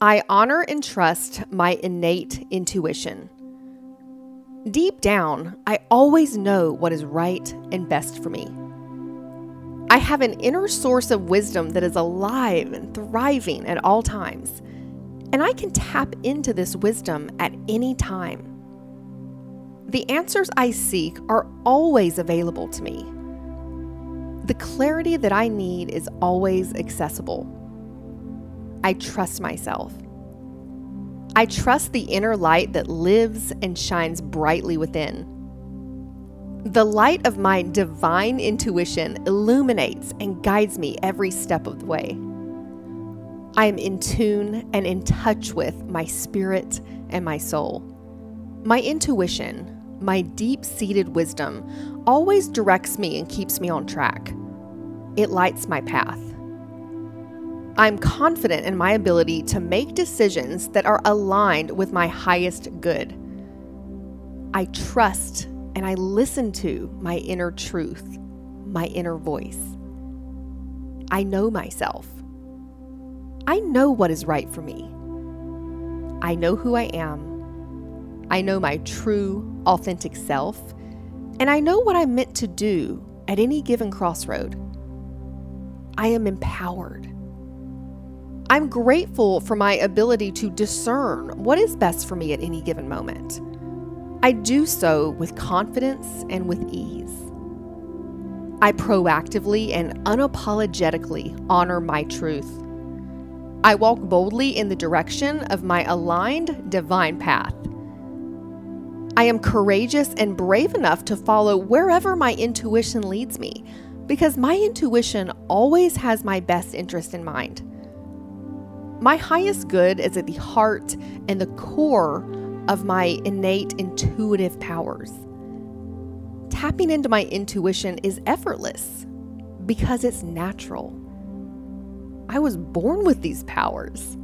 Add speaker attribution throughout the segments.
Speaker 1: I honor and trust my innate intuition. Deep down, I always know what is right and best for me. I have an inner source of wisdom that is alive and thriving at all times, and I can tap into this wisdom at any time. The answers I seek are always available to me. The clarity that I need is always accessible. I trust myself. I trust the inner light that lives and shines brightly within. The light of my divine intuition illuminates and guides me every step of the way. I am in tune and in touch with my spirit and my soul. My intuition, my deep seated wisdom, always directs me and keeps me on track. It lights my path. I'm confident in my ability to make decisions that are aligned with my highest good. I trust and I listen to my inner truth, my inner voice. I know myself. I know what is right for me. I know who I am. I know my true, authentic self. And I know what I'm meant to do at any given crossroad. I am empowered. I'm grateful for my ability to discern what is best for me at any given moment. I do so with confidence and with ease. I proactively and unapologetically honor my truth. I walk boldly in the direction of my aligned divine path. I am courageous and brave enough to follow wherever my intuition leads me because my intuition always has my best interest in mind. My highest good is at the heart and the core of my innate intuitive powers. Tapping into my intuition is effortless because it's natural. I was born with these powers.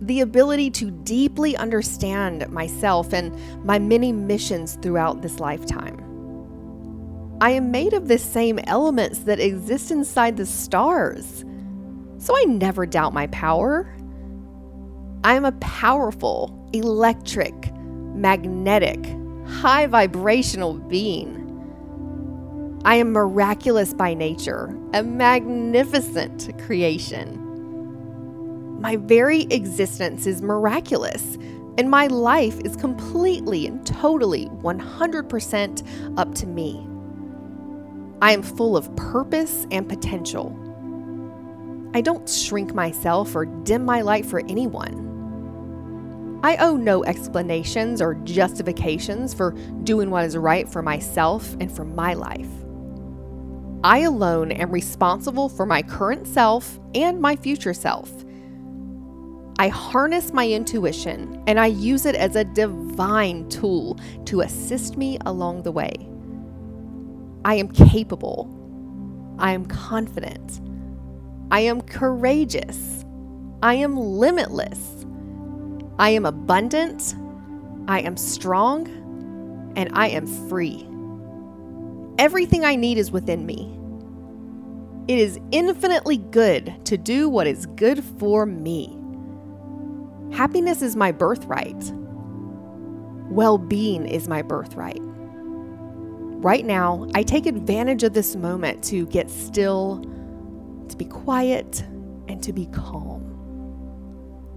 Speaker 1: The ability to deeply understand myself and my many missions throughout this lifetime. I am made of the same elements that exist inside the stars so I never doubt my power. I am a powerful, electric, magnetic, high vibrational being. I am miraculous by nature, a magnificent creation. My very existence is miraculous, and my life is completely and totally 100% up to me. I am full of purpose and potential. I don't shrink myself or dim my light for anyone. I owe no explanations or justifications for doing what is right for myself and for my life. I alone am responsible for my current self and my future self. I harness my intuition and I use it as a divine tool to assist me along the way. I am capable. I am confident. I am courageous. I am limitless. I am abundant. I am strong. And I am free. Everything I need is within me. It is infinitely good to do what is good for me. Happiness is my birthright. Well being is my birthright. Right now, I take advantage of this moment to get still to be quiet, and to be calm.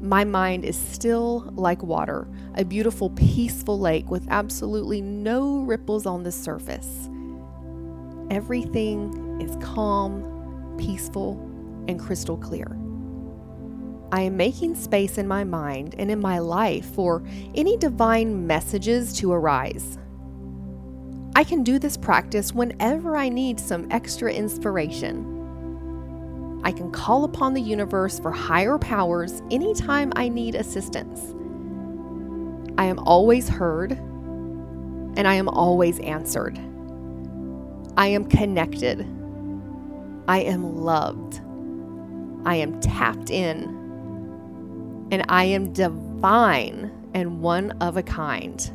Speaker 1: My mind is still like water, a beautiful, peaceful lake with absolutely no ripples on the surface. Everything is calm, peaceful, and crystal clear. I am making space in my mind and in my life for any divine messages to arise. I can do this practice whenever I need some extra inspiration. I can call upon the universe for higher powers anytime I need assistance. I am always heard, and I am always answered. I am connected. I am loved. I am tapped in. And I am divine and one of a kind.